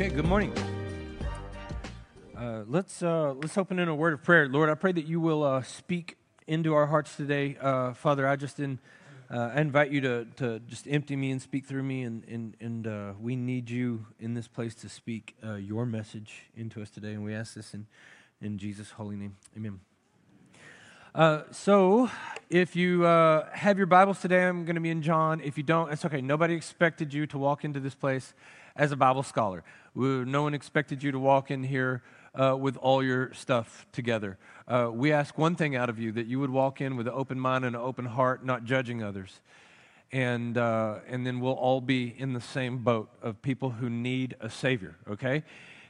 Okay, good morning. Uh, let's uh, let's open in a word of prayer. Lord, I pray that you will uh, speak into our hearts today. Uh, Father, I just in, uh, I invite you to, to just empty me and speak through me, and and, and uh, we need you in this place to speak your message into us today, and we ask this in in Jesus' holy name, Amen. so, if you have your Bibles today, I'm going to be in John. If you don't, it's okay. Nobody expected you to walk into this place as a Bible scholar. No one expected you to walk in here uh, with all your stuff together. Uh, we ask one thing out of you that you would walk in with an open mind and an open heart, not judging others. And, uh, and then we'll all be in the same boat of people who need a Savior, okay?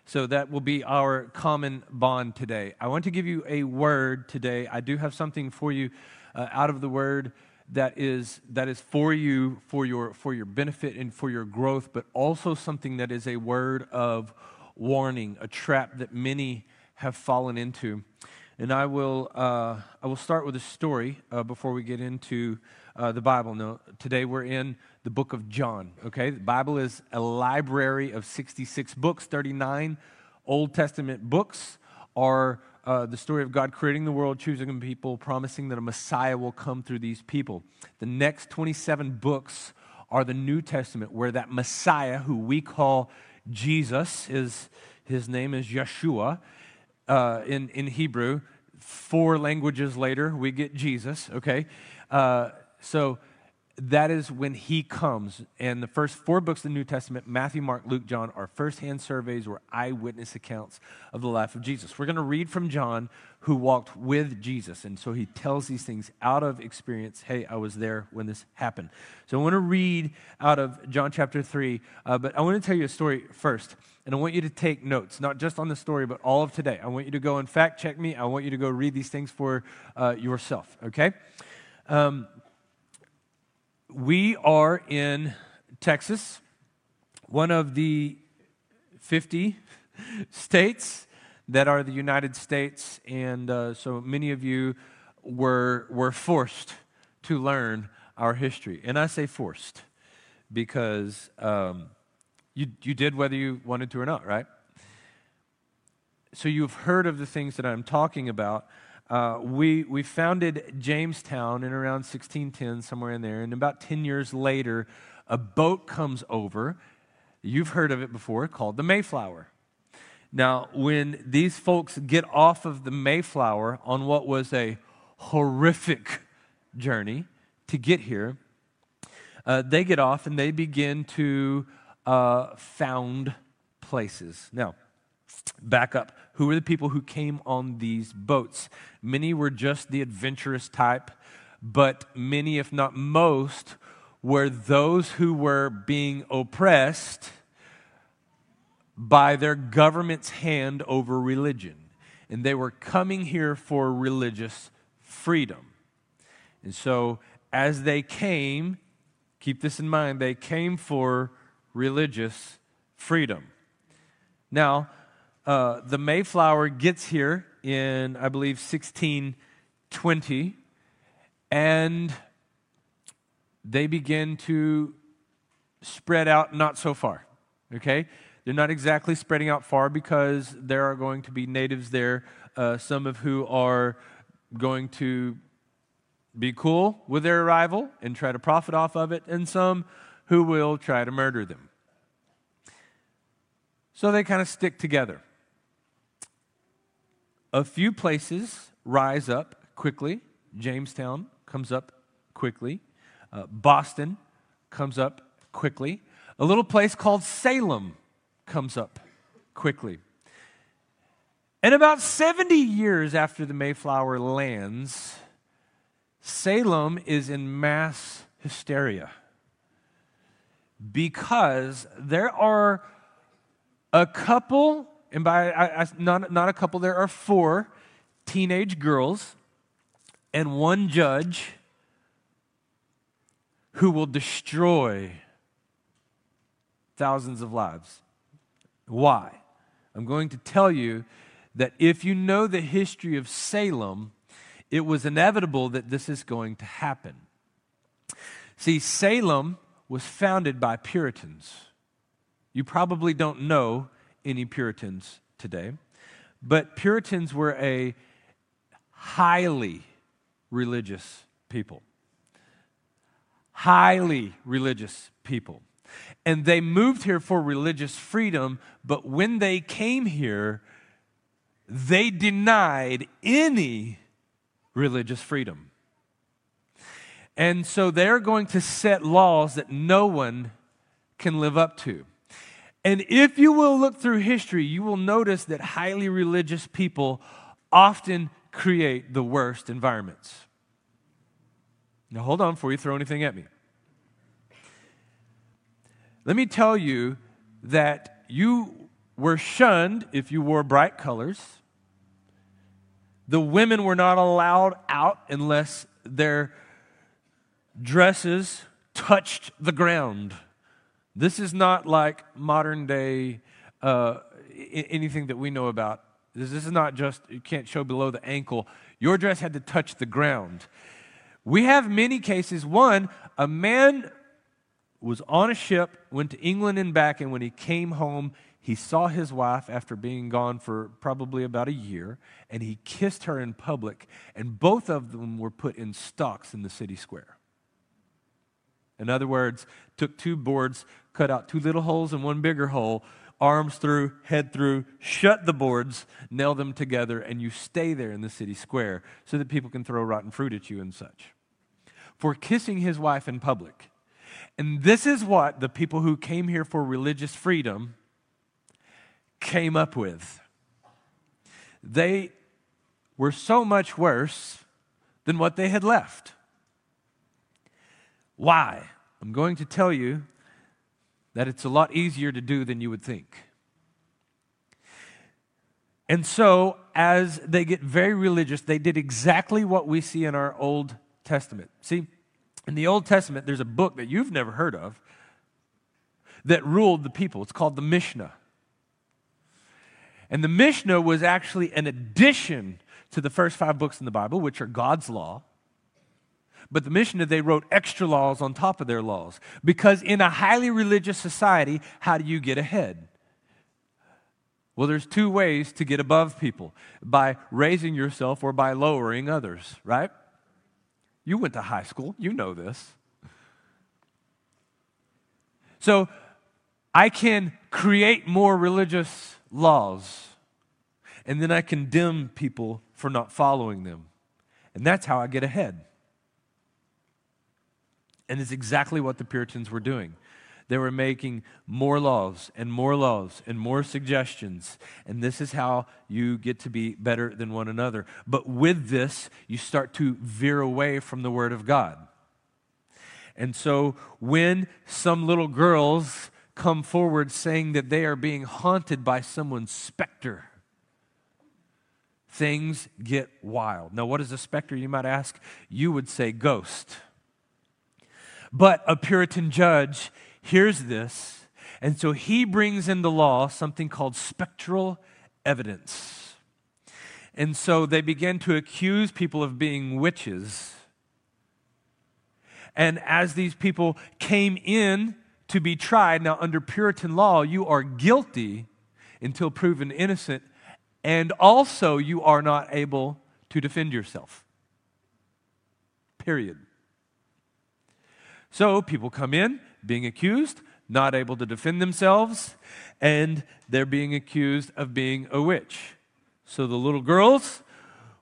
So that will be our common bond today. I want to give you a word today. I do have something for you uh, out of the word that is, that is for you, for your, for your benefit and for your growth, but also something that is a word of warning, a trap that many have fallen into. And I will, uh, I will start with a story uh, before we get into uh, the Bible. Now, today we're in the book of John, okay? The Bible is a library of 66 books, 39 Old Testament books are uh, the story of God creating the world, choosing a people, promising that a Messiah will come through these people. The next 27 books are the New Testament, where that Messiah, who we call Jesus, his, his name is Yeshua uh, in, in Hebrew. Four languages later, we get Jesus, okay? Uh, so that is when he comes. And the first four books of the New Testament, Matthew, Mark, Luke, John, are firsthand surveys or eyewitness accounts of the life of Jesus. We're going to read from John, who walked with Jesus. And so he tells these things out of experience. Hey, I was there when this happened. So I want to read out of John chapter 3, uh, but I want to tell you a story first. And I want you to take notes, not just on the story, but all of today. I want you to go and fact check me. I want you to go read these things for uh, yourself, okay? Um, we are in Texas, one of the 50 states that are the United States, and uh, so many of you were, were forced to learn our history. And I say forced because um, you, you did whether you wanted to or not, right? So you've heard of the things that I'm talking about. Uh, we, we founded Jamestown in around 1610, somewhere in there. And about 10 years later, a boat comes over. You've heard of it before, called the Mayflower. Now, when these folks get off of the Mayflower on what was a horrific journey to get here, uh, they get off and they begin to uh, found places. Now, back up. Who were the people who came on these boats? Many were just the adventurous type, but many, if not most, were those who were being oppressed by their government's hand over religion. And they were coming here for religious freedom. And so, as they came, keep this in mind, they came for religious freedom. Now, uh, the Mayflower gets here in, I believe, 1620, and they begin to spread out not so far. Okay? They're not exactly spreading out far because there are going to be natives there, uh, some of who are going to be cool with their arrival and try to profit off of it, and some who will try to murder them. So they kind of stick together. A few places rise up quickly. Jamestown comes up quickly. Uh, Boston comes up quickly. A little place called Salem comes up quickly. And about 70 years after the Mayflower lands, Salem is in mass hysteria because there are a couple and by I, I, not, not a couple, there are four teenage girls and one judge who will destroy thousands of lives. Why? I'm going to tell you that if you know the history of Salem, it was inevitable that this is going to happen. See, Salem was founded by Puritans. You probably don't know any Puritans today, but Puritans were a highly religious people. Highly religious people. And they moved here for religious freedom, but when they came here, they denied any religious freedom. And so they're going to set laws that no one can live up to. And if you will look through history, you will notice that highly religious people often create the worst environments. Now, hold on before you throw anything at me. Let me tell you that you were shunned if you wore bright colors. The women were not allowed out unless their dresses touched the ground. This is not like modern day uh, anything that we know about. This, this is not just, you can't show below the ankle. Your dress had to touch the ground. We have many cases. One, a man was on a ship, went to England and back, and when he came home, he saw his wife after being gone for probably about a year, and he kissed her in public, and both of them were put in stocks in the city square. In other words, took two boards, cut out two little holes and one bigger hole, arms through, head through, shut the boards, nail them together, and you stay there in the city square so that people can throw rotten fruit at you and such. For kissing his wife in public. And this is what the people who came here for religious freedom came up with. They were so much worse than what they had left. Why? I'm going to tell you that it's a lot easier to do than you would think. And so, as they get very religious, they did exactly what we see in our Old Testament. See, in the Old Testament, there's a book that you've never heard of that ruled the people. It's called the Mishnah. And the Mishnah was actually an addition to the first five books in the Bible, which are God's law. But the Mishnah, they wrote extra laws on top of their laws. Because in a highly religious society, how do you get ahead? Well, there's two ways to get above people by raising yourself or by lowering others, right? You went to high school, you know this. So I can create more religious laws, and then I condemn people for not following them. And that's how I get ahead. And it's exactly what the Puritans were doing. They were making more laws and more laws and more suggestions. And this is how you get to be better than one another. But with this, you start to veer away from the Word of God. And so when some little girls come forward saying that they are being haunted by someone's specter, things get wild. Now, what is a specter, you might ask? You would say ghost. But a Puritan judge hears this, and so he brings in the law something called spectral evidence. And so they begin to accuse people of being witches. And as these people came in to be tried, now under Puritan law, you are guilty until proven innocent, and also you are not able to defend yourself. Period. So people come in being accused, not able to defend themselves, and they're being accused of being a witch. So the little girls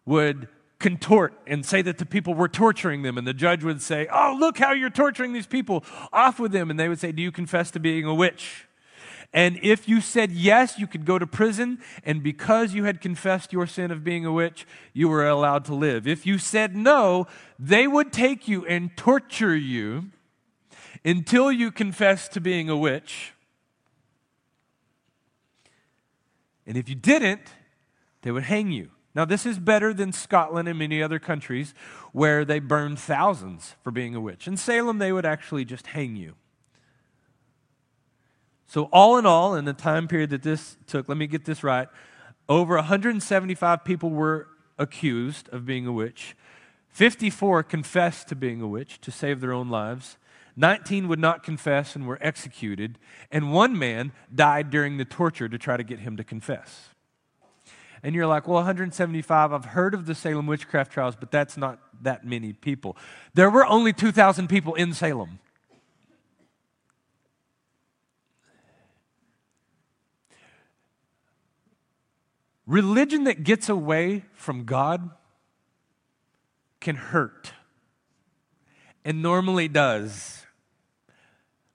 would contort and say that the people were torturing them, and the judge would say, Oh, look how you're torturing these people, off with them. And they would say, Do you confess to being a witch? And if you said yes, you could go to prison. And because you had confessed your sin of being a witch, you were allowed to live. If you said no, they would take you and torture you until you confess to being a witch. And if you didn't, they would hang you. Now, this is better than Scotland and many other countries where they burned thousands for being a witch. In Salem, they would actually just hang you. So, all in all, in the time period that this took, let me get this right over 175 people were accused of being a witch. 54 confessed to being a witch to save their own lives. 19 would not confess and were executed, and one man died during the torture to try to get him to confess. And you're like, well, 175, I've heard of the Salem witchcraft trials, but that's not that many people. There were only 2,000 people in Salem. Religion that gets away from God can hurt, and normally does.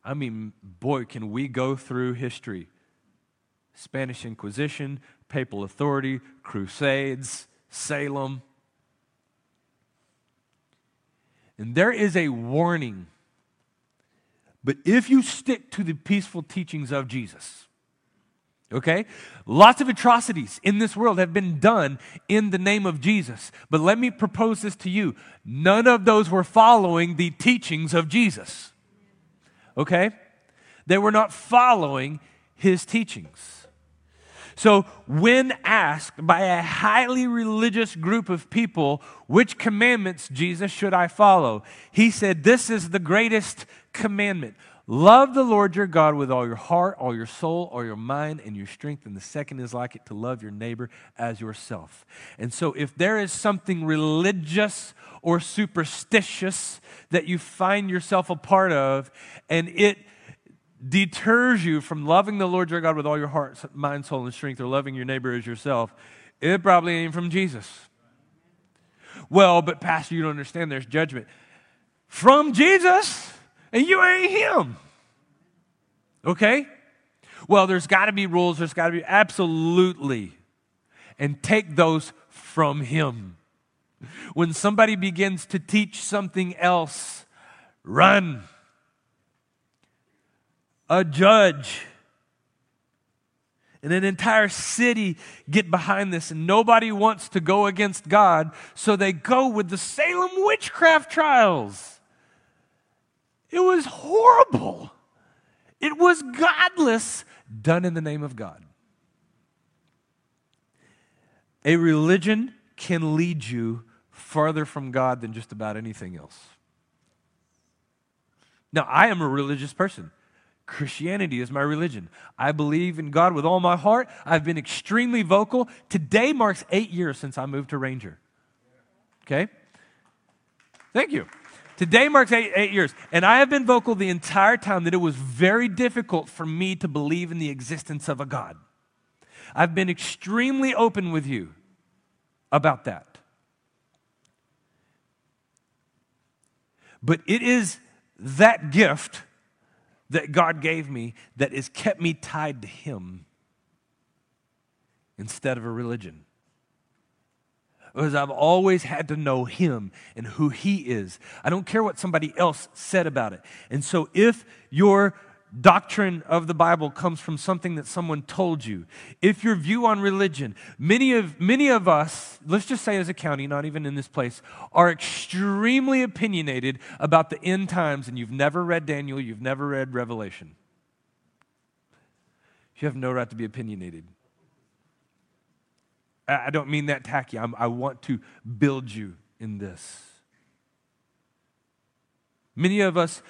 I mean, boy, can we go through history Spanish Inquisition, papal authority, crusades, Salem. And there is a warning. But if you stick to the peaceful teachings of Jesus, Okay? Lots of atrocities in this world have been done in the name of Jesus. But let me propose this to you none of those were following the teachings of Jesus. Okay? They were not following his teachings. So, when asked by a highly religious group of people, which commandments, Jesus, should I follow? He said, This is the greatest commandment. Love the Lord your God with all your heart, all your soul, all your mind, and your strength. And the second is like it to love your neighbor as yourself. And so, if there is something religious or superstitious that you find yourself a part of, and it deters you from loving the Lord your God with all your heart, mind, soul, and strength, or loving your neighbor as yourself, it probably ain't from Jesus. Well, but Pastor, you don't understand there's judgment. From Jesus and you ain't him. Okay? Well, there's got to be rules, there's got to be absolutely. And take those from him. When somebody begins to teach something else, run. A judge and an entire city get behind this, and nobody wants to go against God, so they go with the Salem witchcraft trials. It was horrible. It was godless, done in the name of God. A religion can lead you farther from God than just about anything else. Now, I am a religious person. Christianity is my religion. I believe in God with all my heart. I've been extremely vocal. Today marks eight years since I moved to Ranger. Okay? Thank you. Today marks eight, eight years. And I have been vocal the entire time that it was very difficult for me to believe in the existence of a God. I've been extremely open with you about that. But it is that gift that God gave me that has kept me tied to Him instead of a religion because I've always had to know him and who he is. I don't care what somebody else said about it. And so if your doctrine of the Bible comes from something that someone told you, if your view on religion, many of, many of us, let's just say as a county, not even in this place, are extremely opinionated about the end times, and you've never read Daniel, you've never read Revelation. You have no right to be opinionated. I don't mean that tacky. I'm, I want to build you in this. Many of us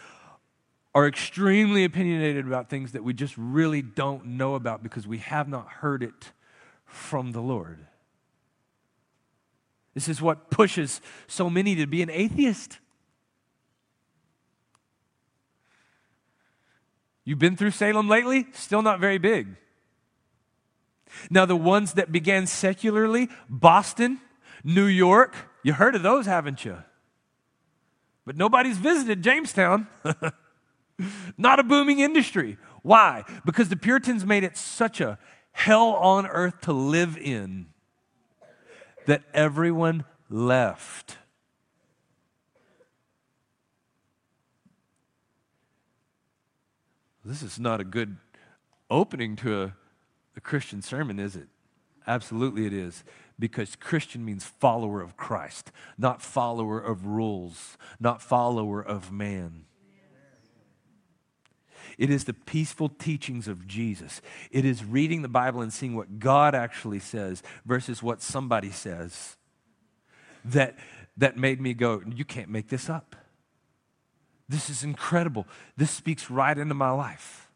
are extremely opinionated about things that we just really don't know about because we have not heard it from the Lord. This is what pushes so many to be an atheist. You've been through Salem lately? Still not very big. Now, the ones that began secularly, Boston, New York, you heard of those, haven't you? But nobody's visited Jamestown. Not a booming industry. Why? Because the Puritans made it such a hell on earth to live in that everyone left. This is not a good opening to a a Christian sermon, is it? Absolutely, it is. Because Christian means follower of Christ, not follower of rules, not follower of man. It is the peaceful teachings of Jesus. It is reading the Bible and seeing what God actually says versus what somebody says that, that made me go, You can't make this up. This is incredible. This speaks right into my life.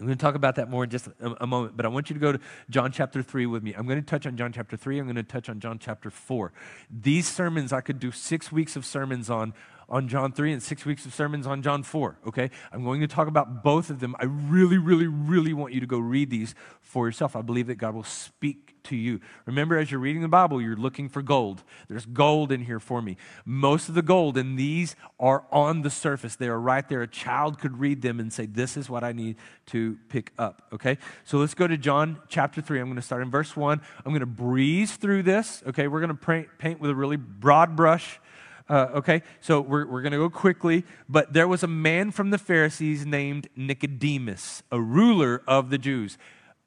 I'm going to talk about that more in just a, a, moment, but I want you to go to John chapter 3 with me. I'm going to touch on John chapter 3. I'm going to touch on John chapter 4. These sermons, I could do six weeks of sermons on on John 3 and six weeks of sermons on John 4, okay? I'm going to talk about both of them. I really, really, really want you to go read these for yourself. I believe that God will speak to you. Remember, as you're reading the Bible, you're looking for gold. There's gold in here for me. Most of the gold in these are on the surface, they are right there. A child could read them and say, This is what I need to pick up, okay? So let's go to John chapter 3. I'm going to start in verse 1. I'm going to breeze through this, okay? We're going to paint with a really broad brush uh, okay, so we're, we're going to go quickly. But there was a man from the Pharisees named Nicodemus, a ruler of the Jews.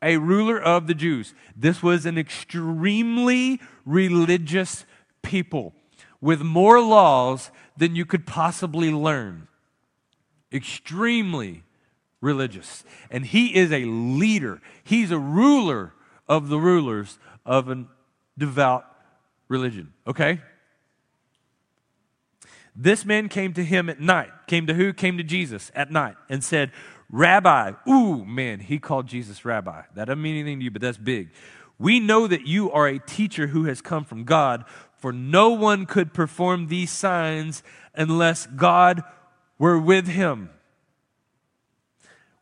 A ruler of the Jews. This was an extremely religious people with more laws than you could possibly learn. Extremely religious. And he is a leader, he's a ruler of the rulers of a devout religion. Okay? This man came to him at night. Came to who? Came to Jesus at night and said, Rabbi, ooh, man, he called Jesus rabbi. That doesn't mean anything to you, but that's big. We know that you are a teacher who has come from God, for no one could perform these signs unless God were with him.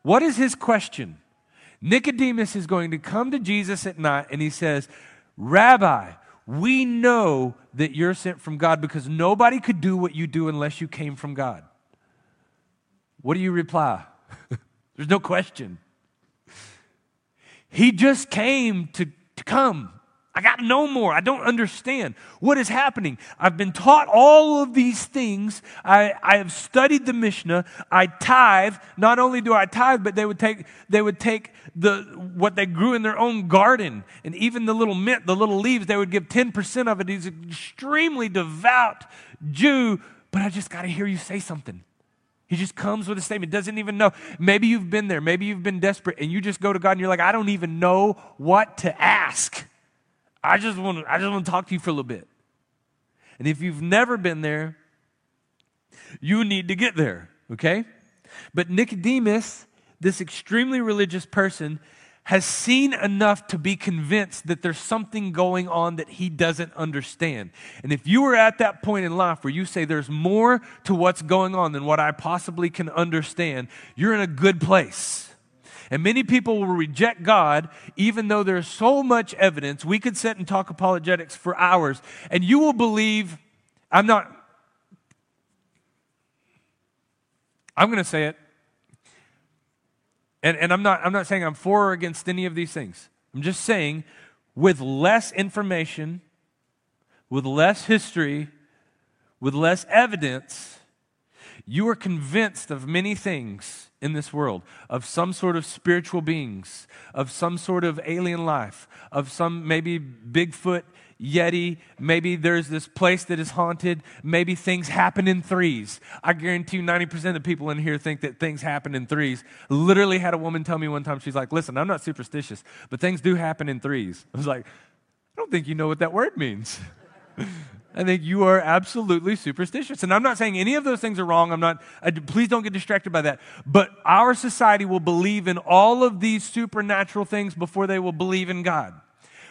What is his question? Nicodemus is going to come to Jesus at night and he says, Rabbi, we know that you're sent from God because nobody could do what you do unless you came from God. What do you reply? There's no question. He just came to, to come. I got no more. I don't understand what is happening. I've been taught all of these things. I, I have studied the Mishnah. I tithe. Not only do I tithe, but they would take, they would take the, what they grew in their own garden. And even the little mint, the little leaves, they would give 10% of it. He's an extremely devout Jew, but I just got to hear you say something. He just comes with a statement, doesn't even know. Maybe you've been there, maybe you've been desperate, and you just go to God and you're like, I don't even know what to ask. I just want to, I just want to talk to you for a little bit. And if you've never been there, you need to get there, okay? But Nicodemus this extremely religious person has seen enough to be convinced that there's something going on that he doesn't understand. And if you are at that point in life where you say there's more to what's going on than what I possibly can understand, you're in a good place. And many people will reject God even though there's so much evidence. We could sit and talk apologetics for hours, and you will believe, I'm not, I'm going to say it. And, and I'm, not, I'm not saying I'm for or against any of these things. I'm just saying, with less information, with less history, with less evidence, you are convinced of many things in this world of some sort of spiritual beings, of some sort of alien life, of some maybe Bigfoot Yeti. Maybe there's this place that is haunted. Maybe things happen in threes. I guarantee you 90% of the people in here think that things happen in threes. Literally had a woman tell me one time, she's like, listen, I'm not superstitious, but things do happen in threes. I was like, I don't think you know what that word means. I think you are absolutely superstitious. And I'm not saying any of those things are wrong. I'm not, I, please don't get distracted by that. But our society will believe in all of these supernatural things before they will believe in God.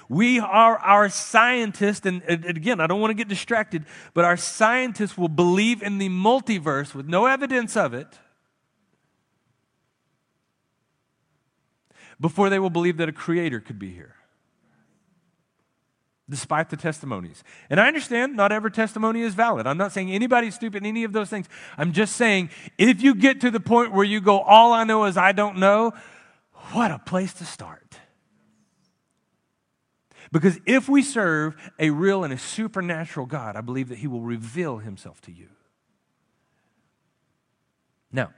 We are our scientists, and, and again, I don't want to get distracted, but our scientists will believe in the multiverse with no evidence of it before they will believe that a creator could be here despite the testimonies. And I understand not every testimony is valid. I'm not saying anybody's stupid any of those things. I'm just saying if you get to the point where you go, all I know is I don't know, what a place to start. Because if we serve a real and a supernatural God, I believe that He will reveal Himself to you. Now,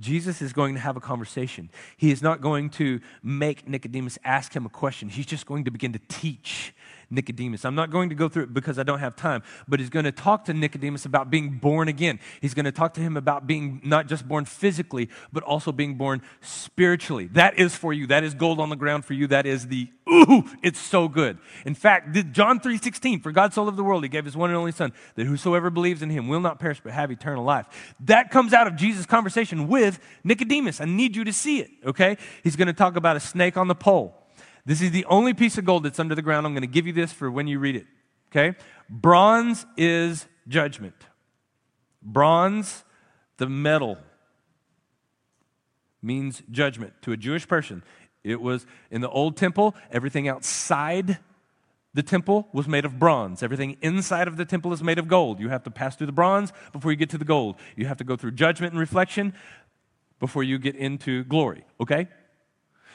Jesus is going to have a conversation. He is not going to make Nicodemus ask him a question. He's just going to begin to teach Nicodemus. I'm not going to go through it because I don't have time, but he's going to talk to Nicodemus about being born again. He's going to talk to him about being not just born physically, but also being born spiritually. That is for you. That is gold on the ground for you. That is the ooh, it's so good. In fact, John 3:16, for God so loved the world, he gave his one and only son, that whosoever believes in him will not perish but have eternal life. That comes out of Jesus' conversation with Nicodemus. I need you to see it, okay? He's going to talk about a snake on the pole. This is the only piece of gold that's under the ground. I'm going to give you this for when you read it, okay? Bronze is judgment. Bronze, the metal, means judgment to a Jewish person. It was in the old temple, everything outside the temple was made of bronze. Everything inside of the temple is made of gold. You have to pass through the bronze before you get to the gold. You have to go through judgment and reflection before you get into glory, okay?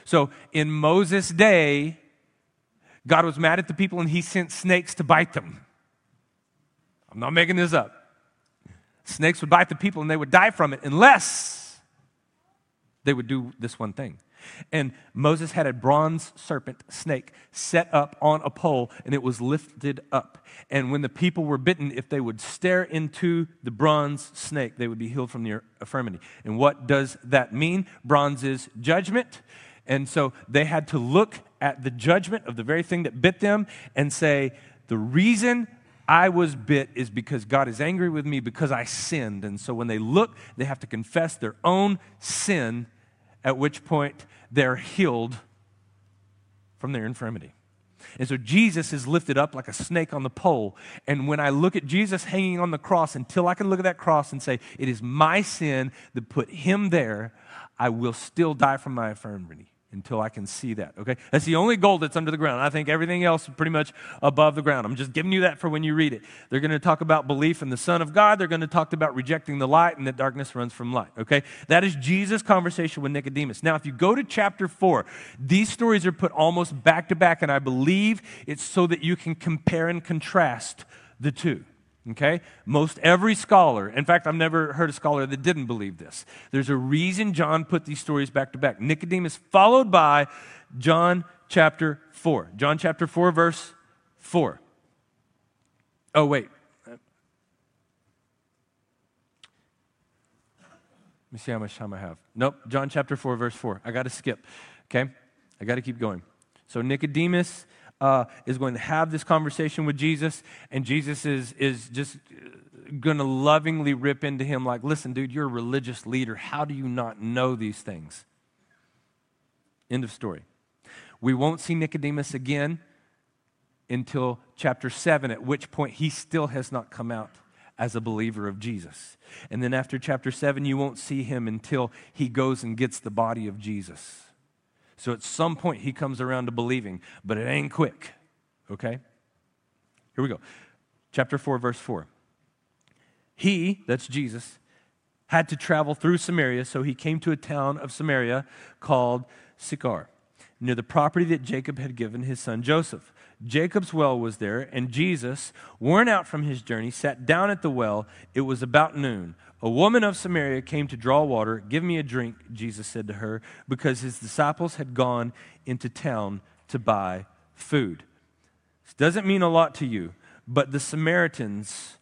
So in Moses' day, God was mad at the people and he sent snakes to bite them. I'm not making this up. Snakes would bite the people and they would die from it unless they would do this one thing. And Moses had a bronze serpent snake set up on a pole, and it was lifted up. And when the people were bitten, if they would stare into the bronze snake, they would be healed from their infirmity. And what does that mean? Bronze is judgment. And so they had to look at the judgment of the very thing that bit them and say, The reason I was bit is because God is angry with me because I sinned. And so when they look, they have to confess their own sin, at which point they're healed from their infirmity. And so Jesus is lifted up like a snake on the pole. And when I look at Jesus hanging on the cross, until I can look at that cross and say, it is my sin that put him there, I will still die from my infirmity until I can see that. Okay? That's the only gold that's under the ground. I think everything else is pretty much above the ground. I'm just giving you that for when you read it. They're going to talk about belief in the Son of God. They're going to talk about rejecting the light and that darkness runs from light. Okay? That is Jesus' conversation with Nicodemus. Now, if you go to chapter 4, these stories are put almost back to back, and I believe it's so that you can compare and contrast the two. Okay? Most every scholar, in fact, I've never heard a scholar that didn't believe this. There's a reason John put these stories back to back. Nicodemus, followed by John chapter 4. John chapter 4, verse 4. Oh, wait. Let me see how much time I have. Nope, John chapter 4, verse 4. I got to skip. Okay? I got to keep going. So, Nicodemus uh, is going to have this conversation with Jesus, and Jesus is, is just going to lovingly rip into him, like, listen, dude, you're a religious leader. How do you not know these things? End of story. We won't see Nicodemus again until chapter 7, at which point he still has not come out as a believer of Jesus. And then after chapter 7, you won't see him until he goes and gets the body of Jesus. So at some point, he comes around to believing, but it ain't quick. Okay? Here we go. Chapter 4, verse 4. He, that's Jesus, had to travel through Samaria, so he came to a town of Samaria called Sychar, near the property that Jacob had given his son Joseph. Jacob's well was there, and Jesus, worn out from his journey, sat down at the well. It was about noon. A woman of Samaria came to draw water. Give me a drink, Jesus said to her, because his disciples had gone into town to buy food. This doesn't mean a lot to you, but the Samaritans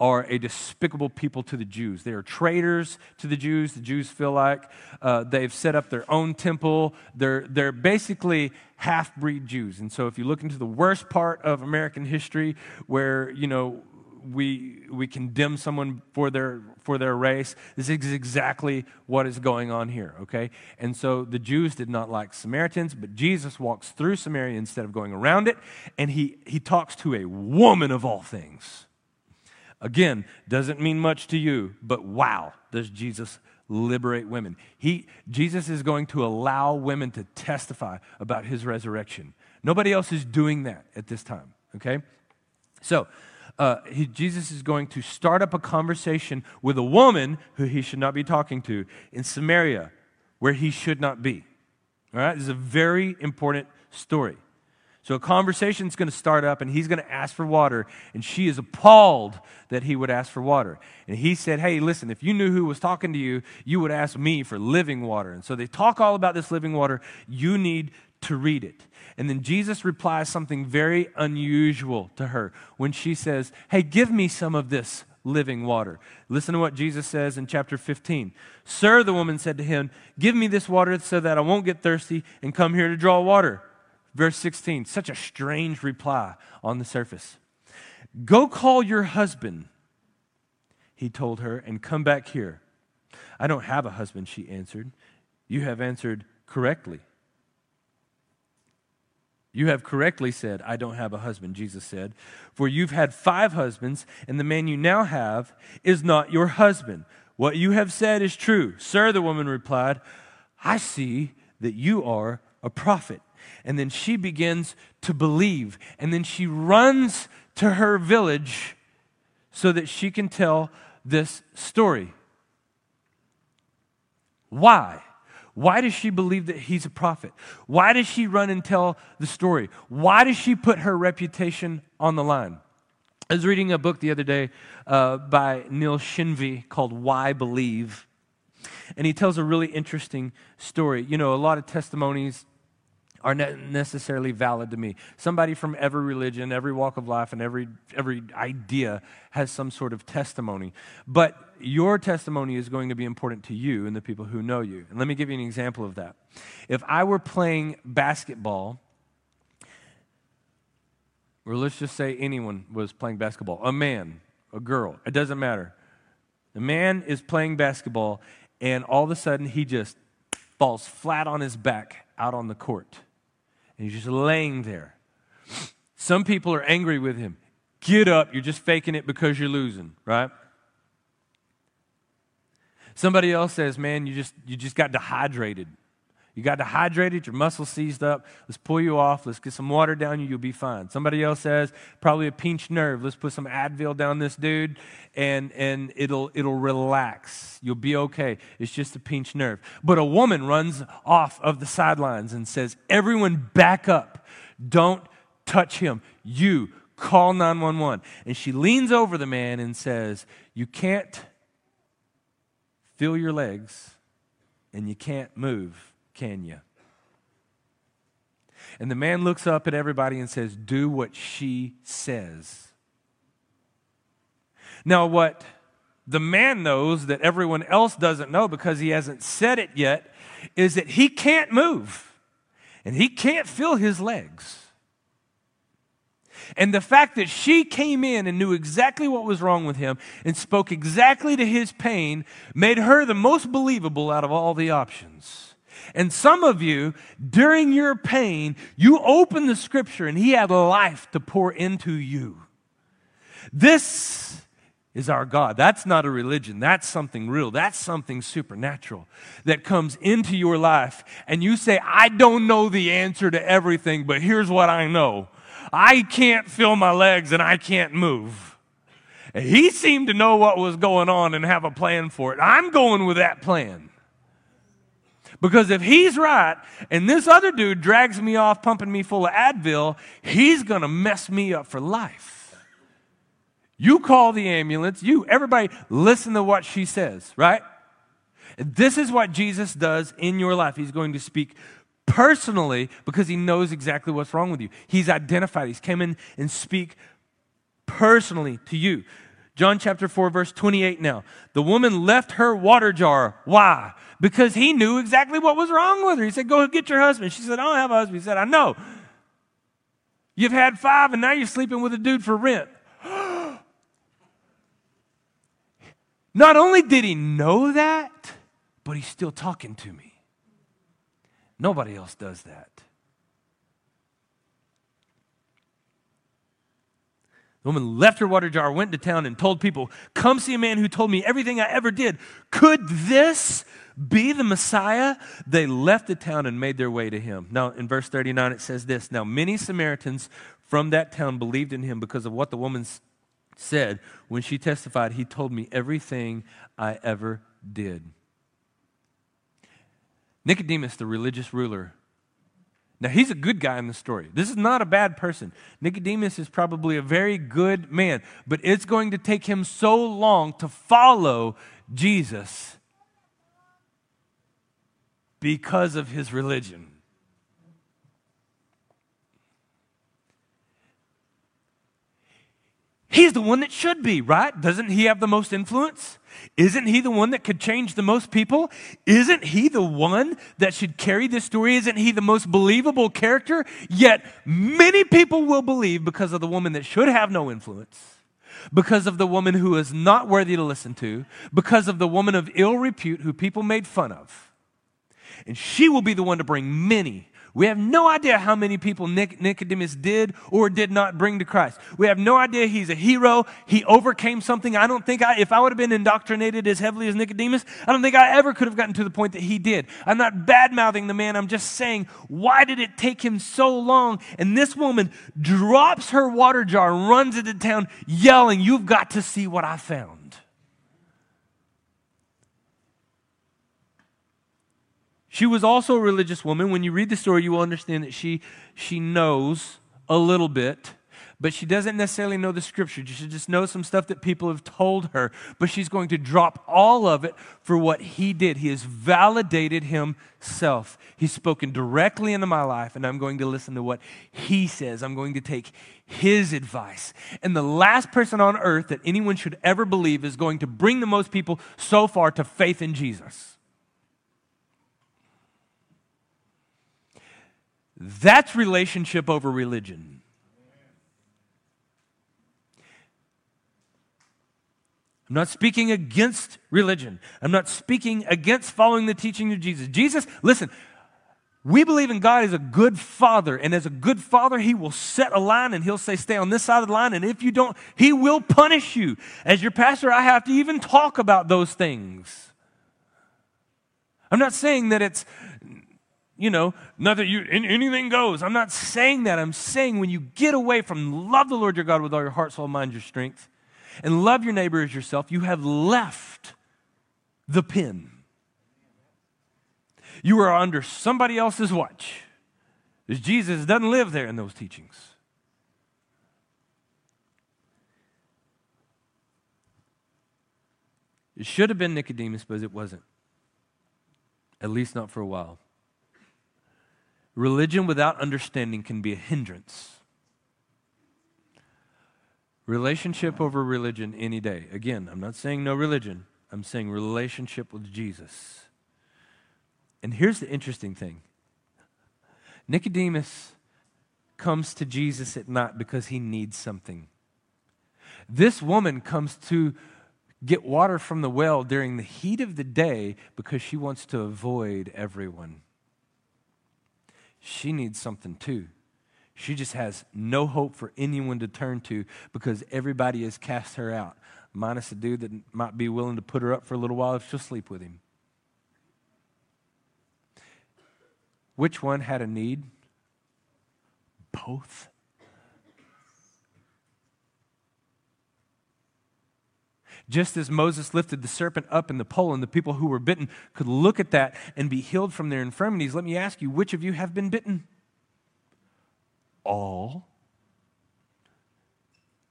are a despicable people to the Jews. They are traitors to the Jews. The Jews feel like uh, they've set up their own temple. They're, they're basically half breed Jews. And so if you look into the worst part of American history, where, you know, we, we condemn someone for their, for their race. This is exactly what is going on here, okay? And so the Jews did not like Samaritans, but Jesus walks through Samaria instead of going around it, and he, he talks to a woman of all things. Again, doesn't mean much to you, but wow, does Jesus liberate women. He, Jesus is going to allow women to testify about his resurrection. Nobody else is doing that at this time, okay? So, uh, he, Jesus is going to start up a conversation with a woman who he should not be talking to in Samaria, where he should not be. All right, this is a very important story. So a conversation is going to start up, and he's going to ask for water, and she is appalled that he would ask for water. And he said, Hey, listen, if you knew who was talking to you, you would ask me for living water. And so they talk all about this living water. You need to read it. And then Jesus replies something very unusual to her when she says, Hey, give me some of this living water. Listen to what Jesus says in chapter 15. Sir, the woman said to him, Give me this water so that I won't get thirsty and come here to draw water. Verse 16, such a strange reply on the surface. Go call your husband, he told her, and come back here. I don't have a husband, she answered. You have answered correctly. You have correctly said, I don't have a husband, Jesus said. For you've had five husbands, and the man you now have is not your husband. What you have said is true. Sir, the woman replied, I see that you are a prophet. And then she begins to believe. And then she runs to her village so that she can tell this story. Why? Why does she believe that he's a prophet? Why does she run and tell the story? Why does she put her reputation on the line? I was reading a book the other day uh, by Neil Shenvi called Why Believe. And he tells a really interesting story. You know, a lot of testimonies are not necessarily valid to me. Somebody from every religion, every walk of life, and every, every idea has some sort of testimony. But your testimony is going to be important to you and the people who know you. And let me give you an example of that. If I were playing basketball, or let's just say anyone was playing basketball, a man, a girl, it doesn't matter. The man is playing basketball, and all of a sudden he just falls flat on his back out on the court and he's just laying there. Some people are angry with him. Get up, you're just faking it because you're losing, right? Somebody else says, "Man, you just you just got dehydrated. You got dehydrated, your muscles seized up. Let's pull you off. Let's get some water down you. You'll be fine. Somebody else says, probably a pinched nerve. Let's put some Advil down this dude and, and it'll, it'll relax. You'll be okay. It's just a pinched nerve. But a woman runs off of the sidelines and says, Everyone back up. Don't touch him. You call 911. And she leans over the man and says, You can't feel your legs and you can't move, can you? And the man looks up at everybody and says, Do what she says. Now, what the man knows that everyone else doesn't know because he hasn't said it yet is that he can't move and he can't feel his legs. And the fact that she came in and knew exactly what was wrong with him and spoke exactly to his pain made her the most believable out of all the options. And some of you, during your pain, you open the scripture and he had life to pour into you. This is our God. That's not a religion. That's something real. That's something supernatural that comes into your life. And you say, I don't know the answer to everything, but here's what I know I can't feel my legs and I can't move. He seemed to know what was going on and have a plan for it. I'm going with that plan. Because if he's right and this other dude drags me off pumping me full of Advil, he's going to mess me up for life. You call the ambulance. You, everybody, listen to what she says, right? This is what Jesus does in your life. He's going to speak personally because he knows exactly what's wrong with you. He's identified. He's come in and speak personally to you. John chapter 4, verse 28 now. The woman left her water jar. Why? Because he knew exactly what was wrong with her. He said, Go get your husband. She said, I don't have a husband. He said, I know. You've had five and now you're sleeping with a dude for rent. Not only did he know that, but he's still talking to me. Nobody else does that. The woman left her water jar, went to town, and told people, Come see a man who told me everything I ever did. Could this be the Messiah? They left the town and made their way to him. Now, in verse 39, it says this Now, many Samaritans from that town believed in him because of what the woman said when she testified, He told me everything I ever did. Nicodemus, the religious ruler, now he's a good guy in the story. This is not a bad person. Nicodemus is probably a very good man, but it's going to take him so long to follow Jesus because of his religion. He's the one that should be, right? Doesn't he have the most influence? Isn't he the one that could change the most people? Isn't he the one that should carry this story? Isn't he the most believable character? Yet many people will believe because of the woman that should have no influence, because of the woman who is not worthy to listen to, because of the woman of ill repute who people made fun of. And she will be the one to bring many we have no idea how many people Nicodemus did or did not bring to Christ. We have no idea he's a hero. He overcame something. I don't think I, if I would have been indoctrinated as heavily as Nicodemus, I don't think I ever could have gotten to the point that he did. I'm not bad mouthing the man. I'm just saying, why did it take him so long? And this woman drops her water jar, runs into town yelling, You've got to see what I found. She was also a religious woman. When you read the story, you will understand that she, she knows a little bit, but she doesn't necessarily know the scripture. She just knows some stuff that people have told her, but she's going to drop all of it for what he did. He has validated himself. He's spoken directly into my life, and I'm going to listen to what he says. I'm going to take his advice. And the last person on earth that anyone should ever believe is going to bring the most people so far to faith in Jesus. That's relationship over religion. I'm not speaking against religion. I'm not speaking against following the teaching of Jesus. Jesus, listen, we believe in God as a good father, and as a good father, he will set a line and he'll say, Stay on this side of the line, and if you don't, he will punish you. As your pastor, I have to even talk about those things. I'm not saying that it's you know, not that you anything goes. I'm not saying that. I'm saying when you get away from love the Lord your God with all your heart, soul, mind, your strength, and love your neighbor as yourself, you have left the pin. You are under somebody else's watch. Jesus doesn't live there in those teachings. It should have been Nicodemus, but it wasn't. At least not for a while. Religion without understanding can be a hindrance. Relationship over religion any day. Again, I'm not saying no religion, I'm saying relationship with Jesus. And here's the interesting thing Nicodemus comes to Jesus at night because he needs something. This woman comes to get water from the well during the heat of the day because she wants to avoid everyone she needs something too. She just has no hope for anyone to turn to because everybody has cast her out, minus a dude that might be willing to put her up for a little while if she'll sleep with him. Which one had a need? Both. Just as Moses lifted the serpent up in the pole, and the people who were bitten could look at that and be healed from their infirmities, let me ask you, which of you have been bitten? All.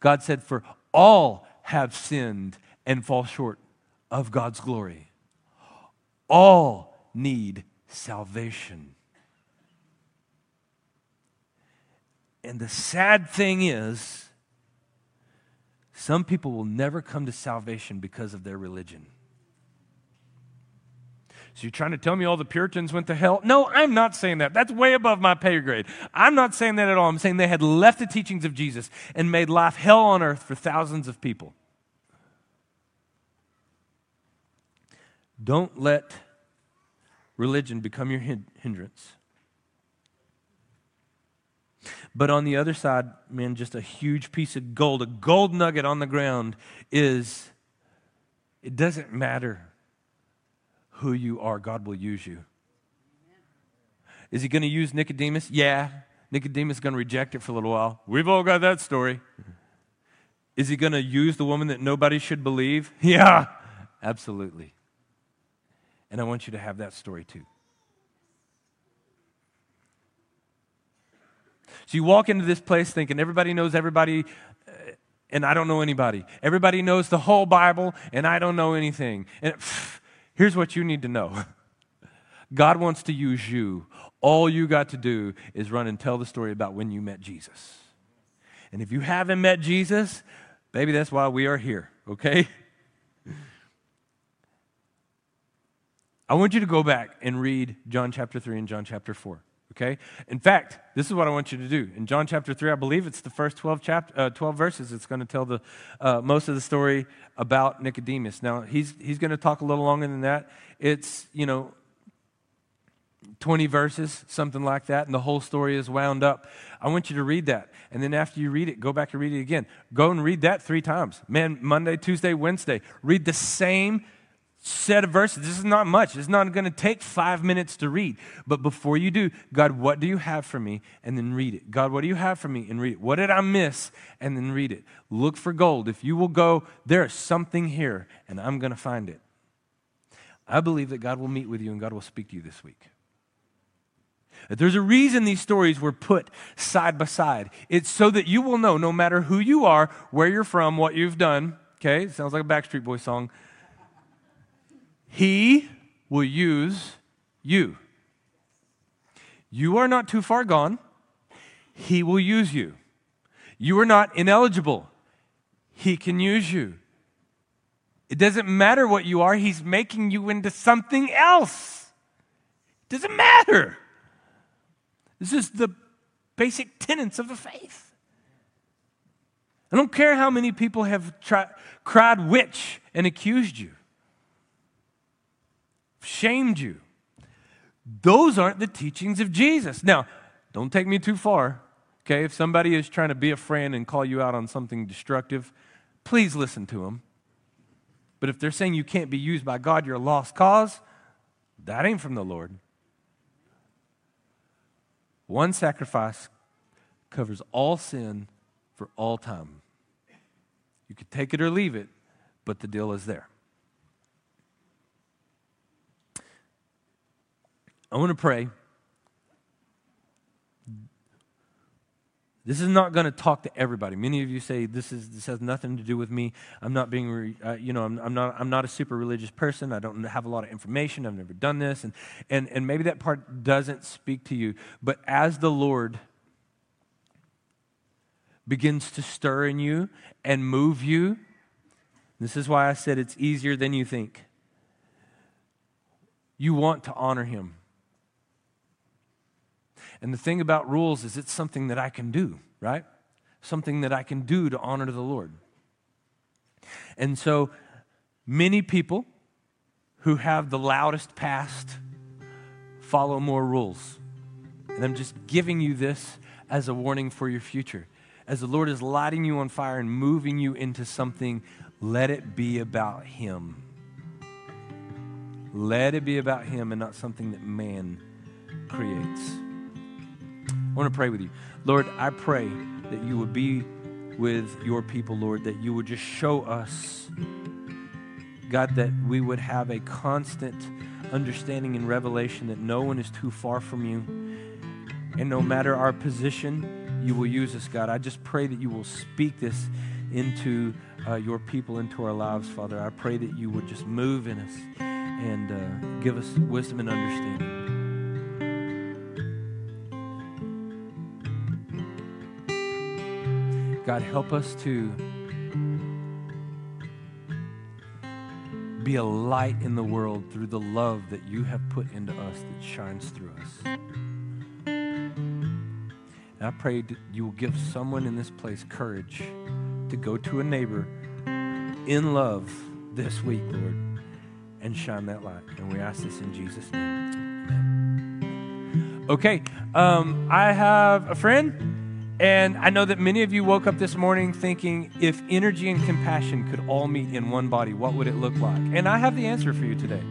God said, For all have sinned and fall short of God's glory. All need salvation. And the sad thing is, some people will never come to salvation because of their religion. So you're trying to tell me all the Puritans went to hell? No, I'm not saying that. That's way above my pay grade. I'm not saying that at all. I'm saying they had left the teachings of Jesus and made life hell on earth for thousands of people. Don't let religion become your hindrance. But on the other side, man, just a huge piece of gold, a gold nugget on the ground is it doesn't matter who you are, God will use you. Is he going to use Nicodemus? Yeah. Nicodemus is going to reject it for a little while. We've all got that story. Is he going to use the woman that nobody should believe? Yeah, absolutely. And I want you to have that story too. So you walk into this place thinking everybody knows everybody uh, and I don't know anybody. Everybody knows the whole Bible and I don't know anything. And pff, here's what you need to know God wants to use you. All you got to do is run and tell the story about when you met Jesus. And if you haven't met Jesus, Baby, that's why we are here, okay? I want you to go back and read John chapter 3 and John chapter 4. Okay? In fact, this is what I want you to do. In John chapter 3, I believe it's the first 12, chap- uh, 12 verses. It's going to tell the, uh, most of the story about Nicodemus. Now, he's, he's going to talk a little longer than that. It's, you know, 20 verses, something like that, and the whole story is wound up. I want you to read that. And then after you read it, go back and read it again. Go and read that three times. Man, Monday, Tuesday, Wednesday. Read the same set of verses. This is not much. It's not going to take five minutes to read. But before you do, God, what do you have for me? And then read it. God, what do you have for me? And read it. What did I miss? And then read it. Look for gold. If you will go, there is something here, and I'm going to find it. I believe that God will meet with you and God will speak to you this week. There's a reason these stories were put side by side. It's so that you will know, no matter who you are, where you're from, what you've done. Okay, sounds like a Backstreet Boy song. He will use you. You are not too far gone. He will use you. You are not ineligible. He can use you. It doesn't matter what you are, He's making you into something else. It doesn't matter. This is the basic tenets of the faith. I don't care how many people have tried, cried witch and accused you shamed you. Those aren't the teachings of Jesus. Now, don't take me too far. Okay, if somebody is trying to be a friend and call you out on something destructive, please listen to them. But if they're saying you can't be used by God, you're a lost cause, that ain't from the Lord. One sacrifice covers all sin for all time. You could take it or leave it, but the deal is there. I want to pray. This is not going to talk to everybody. Many of you say this is this has nothing to do with me. I'm not being, re, uh, you know, I'm, I'm, not I'm not a super religious person. I don't have a lot of information. I've never done this, and and and maybe that part doesn't speak to you. But as the Lord begins to stir in you and move you, this is why I said it's easier than you think. You want to honor Him. And the thing about rules is it's something that I can do, right? Something that I can do to honor the Lord. And so many people who have the loudest past follow more rules. And I'm just giving you this as a warning for your future. As the Lord is lighting you on fire and moving you into something, let it be about Him. Let it be about Him and not something that man creates. I want to pray with you. Lord, I pray that you would be with your people, Lord, that you would just show us, God, that we would have a constant understanding and revelation that no one is too far from you. And no matter our position, you will use us, God. I just pray that you will speak this into uh, your people, into our lives, Father. I pray that you would just move in us and uh, give us wisdom and understanding. God, help us to be a light in the world through the love that you have put into us that shines through us. And I pray that you will give someone in this place courage to go to a neighbor in love this week, Lord, and shine that light. And we ask this in Jesus' name. Amen. Okay, um, I have a friend. And I know that many of you woke up this morning thinking if energy and compassion could all meet in one body, what would it look like? And I have the answer for you today.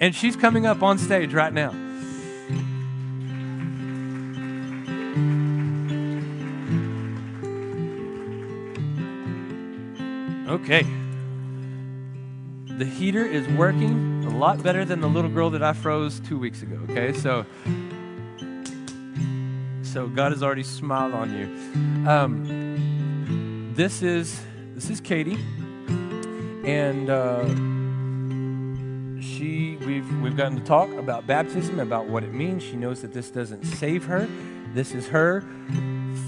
And she's coming up on stage right now. Okay. The heater is working a lot better than the little girl that I froze two weeks ago. Okay, so so God has already smiled on you. Um, this is this is Katie, and uh, she we've we've gotten to talk about baptism, about what it means. She knows that this doesn't save her. This is her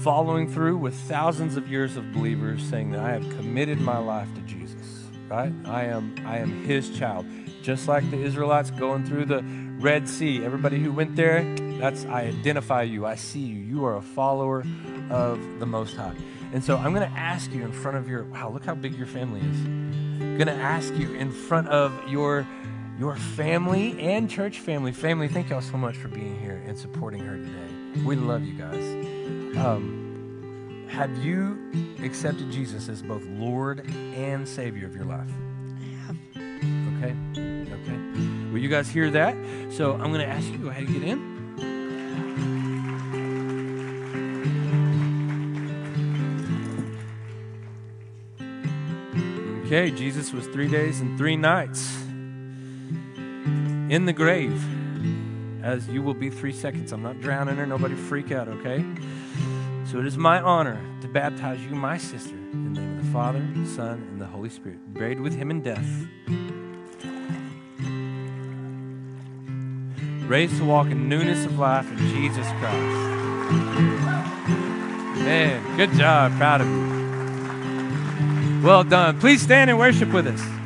following through with thousands of years of believers saying that I have committed my life to Jesus, right? I am, I am his child. Just like the Israelites going through the Red Sea. Everybody who went there, that's I identify you. I see you. You are a follower of the Most High. And so I'm going to ask you in front of your wow, look how big your family is. I'm going to ask you in front of your your family and church family. Family, thank y'all so much for being here and supporting her today. We love you guys. Um, have you accepted Jesus as both Lord and Savior of your life? I have. Okay? Okay. Well, you guys hear that? So I'm going to ask you to go ahead and get in. Okay, Jesus was three days and three nights in the grave, as you will be three seconds. I'm not drowning her. Nobody freak out, okay? So it is my honor to baptize you, my sister, in the name of the Father, Son, and the Holy Spirit, buried with him in death. Raised to walk in newness of life in Jesus Christ. Man, good job. Proud of you. Well done. Please stand and worship with us.